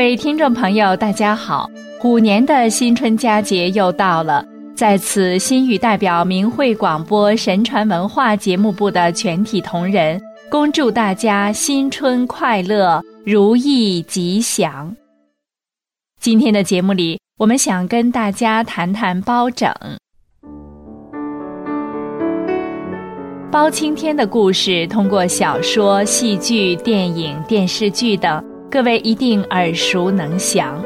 各位听众朋友，大家好！虎年的新春佳节又到了，在此，心语代表明慧广播神传文化节目部的全体同仁，恭祝大家新春快乐、如意吉祥。今天的节目里，我们想跟大家谈谈包拯。包青天的故事，通过小说、戏剧、电影、电视剧等。各位一定耳熟能详，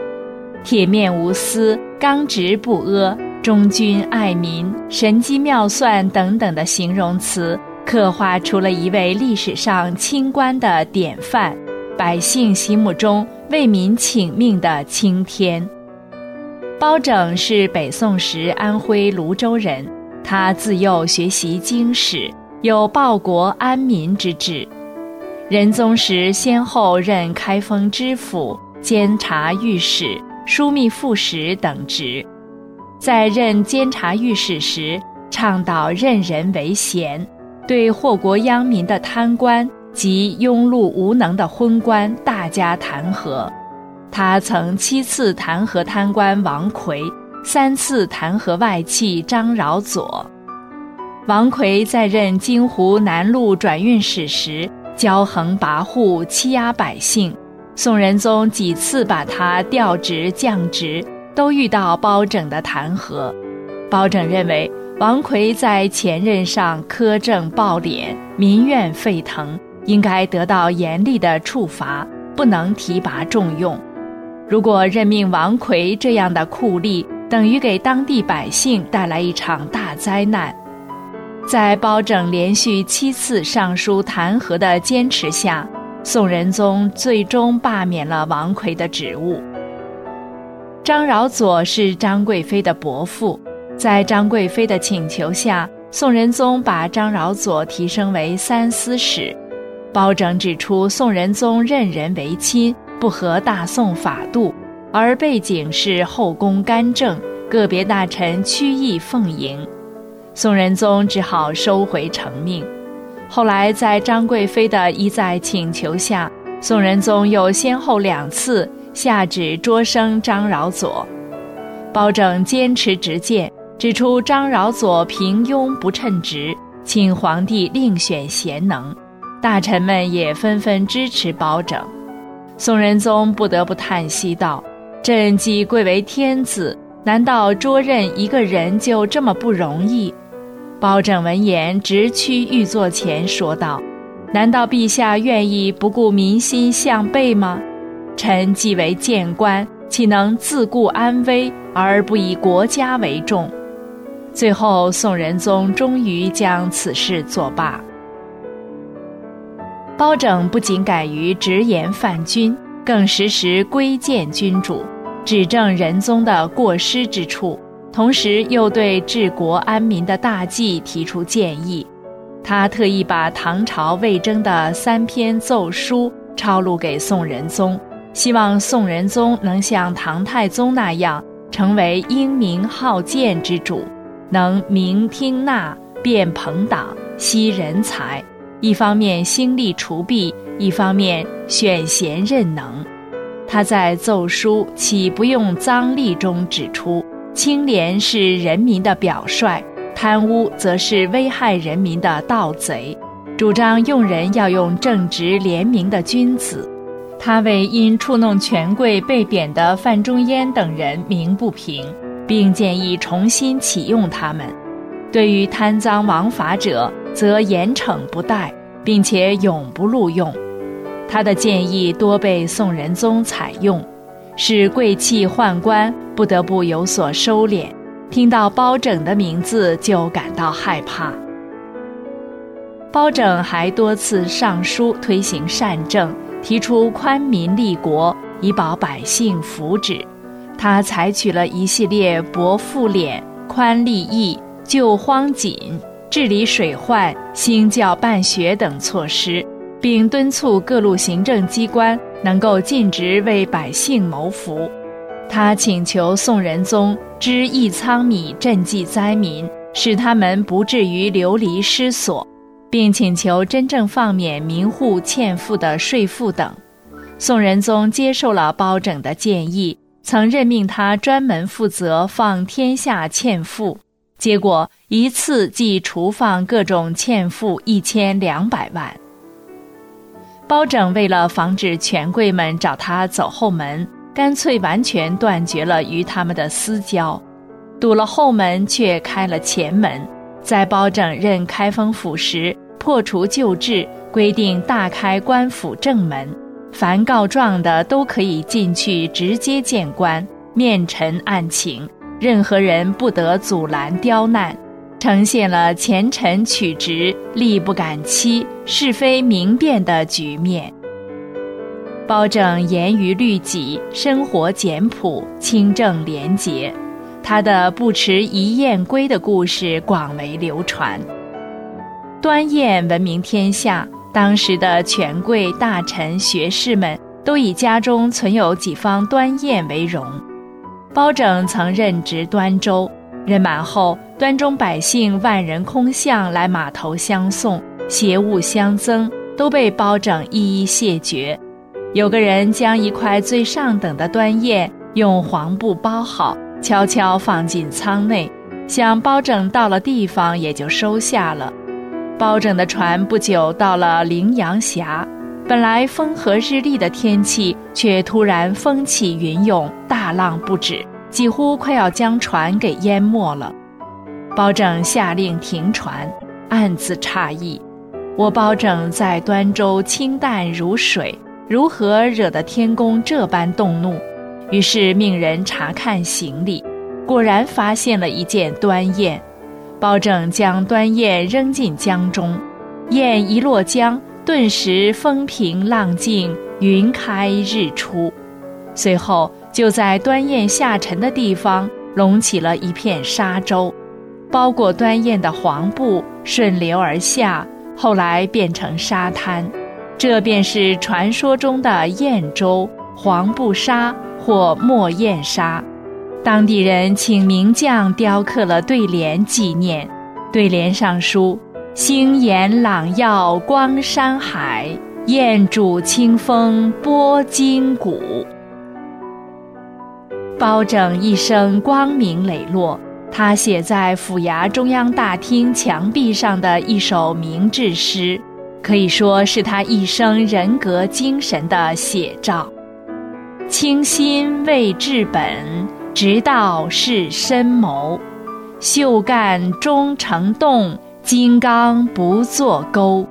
铁面无私、刚直不阿、忠君爱民、神机妙算等等的形容词，刻画出了一位历史上清官的典范，百姓心目中为民请命的青天。包拯是北宋时安徽庐州人，他自幼学习经史，有报国安民之志。仁宗时，先后任开封知府、监察御史、枢密副使等职。在任监察御史时，倡导任人唯贤，对祸国殃民的贪官及庸碌无能的昏官大加弹劾。他曾七次弹劾贪官王奎，三次弹劾外戚张饶佐。王奎在任京湖南路转运使时。骄横跋扈，欺压百姓。宋仁宗几次把他调职降职，都遇到包拯的弹劾。包拯认为王奎在前任上苛政暴敛，民怨沸腾，应该得到严厉的处罚，不能提拔重用。如果任命王奎这样的酷吏，等于给当地百姓带来一场大灾难。在包拯连续七次上书弹劾的坚持下，宋仁宗最终罢免了王奎的职务。张饶佐是张贵妃的伯父，在张贵妃的请求下，宋仁宗把张饶佐提升为三司使。包拯指出，宋仁宗任人唯亲，不合大宋法度，而背景是后宫干政，个别大臣曲意奉迎。宋仁宗只好收回成命。后来，在张贵妃的一再请求下，宋仁宗又先后两次下旨擢升张饶佐。包拯坚持直谏，指出张饶佐平庸不称职，请皇帝另选贤能。大臣们也纷纷支持包拯。宋仁宗不得不叹息道：“朕既贵为天子，难道捉任一个人就这么不容易？”包拯闻言，直趋御座前说道：“难道陛下愿意不顾民心向背吗？臣既为谏官，岂能自顾安危而不以国家为重？”最后，宋仁宗终于将此事作罢。包拯不仅敢于直言犯君，更时时规谏君主，指正仁宗的过失之处。同时又对治国安民的大计提出建议，他特意把唐朝魏征的三篇奏书抄录给宋仁宗，希望宋仁宗能像唐太宗那样，成为英明好谏之主，能明听纳、辨朋党、惜人才，一方面兴利除弊，一方面选贤任能。他在奏书岂不用脏吏中指出。清廉是人民的表率，贪污则是危害人民的盗贼。主张用人要用正直廉明的君子。他为因触弄权贵被贬的范仲淹等人鸣不平，并建议重新启用他们。对于贪赃枉法者，则严惩不贷，并且永不录用。他的建议多被宋仁宗采用。使贵戚宦官不得不有所收敛，听到包拯的名字就感到害怕。包拯还多次上书推行善政，提出宽民立国，以保百姓福祉。他采取了一系列薄赋敛、宽利益、救荒紧、治理水患、兴教办学等措施，并敦促各路行政机关。能够尽职为百姓谋福，他请求宋仁宗支一仓米赈济灾民，使他们不至于流离失所，并请求真正放免民户欠赋的税赋等。宋仁宗接受了包拯的建议，曾任命他专门负责放天下欠赋，结果一次即除放各种欠赋一千两百万。包拯为了防止权贵们找他走后门，干脆完全断绝了与他们的私交，堵了后门却开了前门。在包拯任开封府时，破除旧制，规定大开官府正门，凡告状的都可以进去直接见官，面陈案情，任何人不得阻拦刁难。呈现了前臣取直、力不敢欺、是非明辨的局面。包拯严于律己，生活简朴、清正廉洁，他的不持一燕归的故事广为流传。端砚闻名天下，当时的权贵、大臣、学士们都以家中存有几方端砚为荣。包拯曾任职端州。任满后，端中百姓万人空巷来码头相送，携物相赠，都被包拯一一谢绝。有个人将一块最上等的端砚用黄布包好，悄悄放进舱内，想包拯到了地方也就收下了。包拯的船不久到了羚羊峡，本来风和日丽的天气，却突然风起云涌，大浪不止。几乎快要将船给淹没了，包拯下令停船，暗自诧异：我包拯在端州清淡如水，如何惹得天公这般动怒？于是命人查看行李，果然发现了一件端砚。包拯将端砚扔进江中，砚一落江，顿时风平浪静，云开日出。随后。就在端砚下沉的地方隆起了一片沙洲，包裹端砚的黄布顺流而下，后来变成沙滩，这便是传说中的砚洲、黄布沙或墨砚沙。当地人请名匠雕刻了对联纪念，对联上书：“星岩朗耀光山海，砚主清风拨金鼓。”包拯一生光明磊落，他写在府衙中央大厅墙壁上的一首明志诗，可以说是他一生人格精神的写照。清心为治本，直道是深谋，秀干终成洞，金刚不作钩。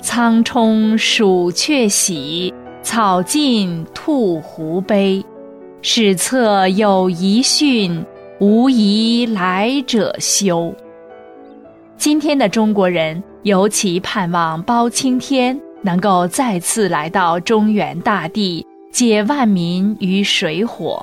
苍冲鼠雀喜，草尽兔狐悲。史册有遗训，无疑来者修。今天的中国人尤其盼望包青天能够再次来到中原大地，解万民于水火。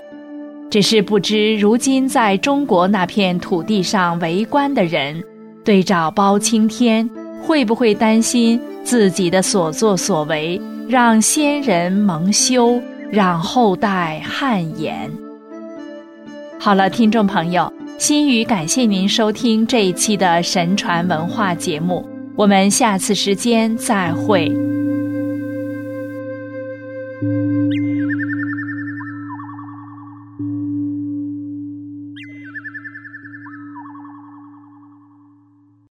只是不知如今在中国那片土地上为官的人，对照包青天，会不会担心自己的所作所为让先人蒙羞？让后代汗颜。好了，听众朋友，心语感谢您收听这一期的神传文化节目，我们下次时间再会。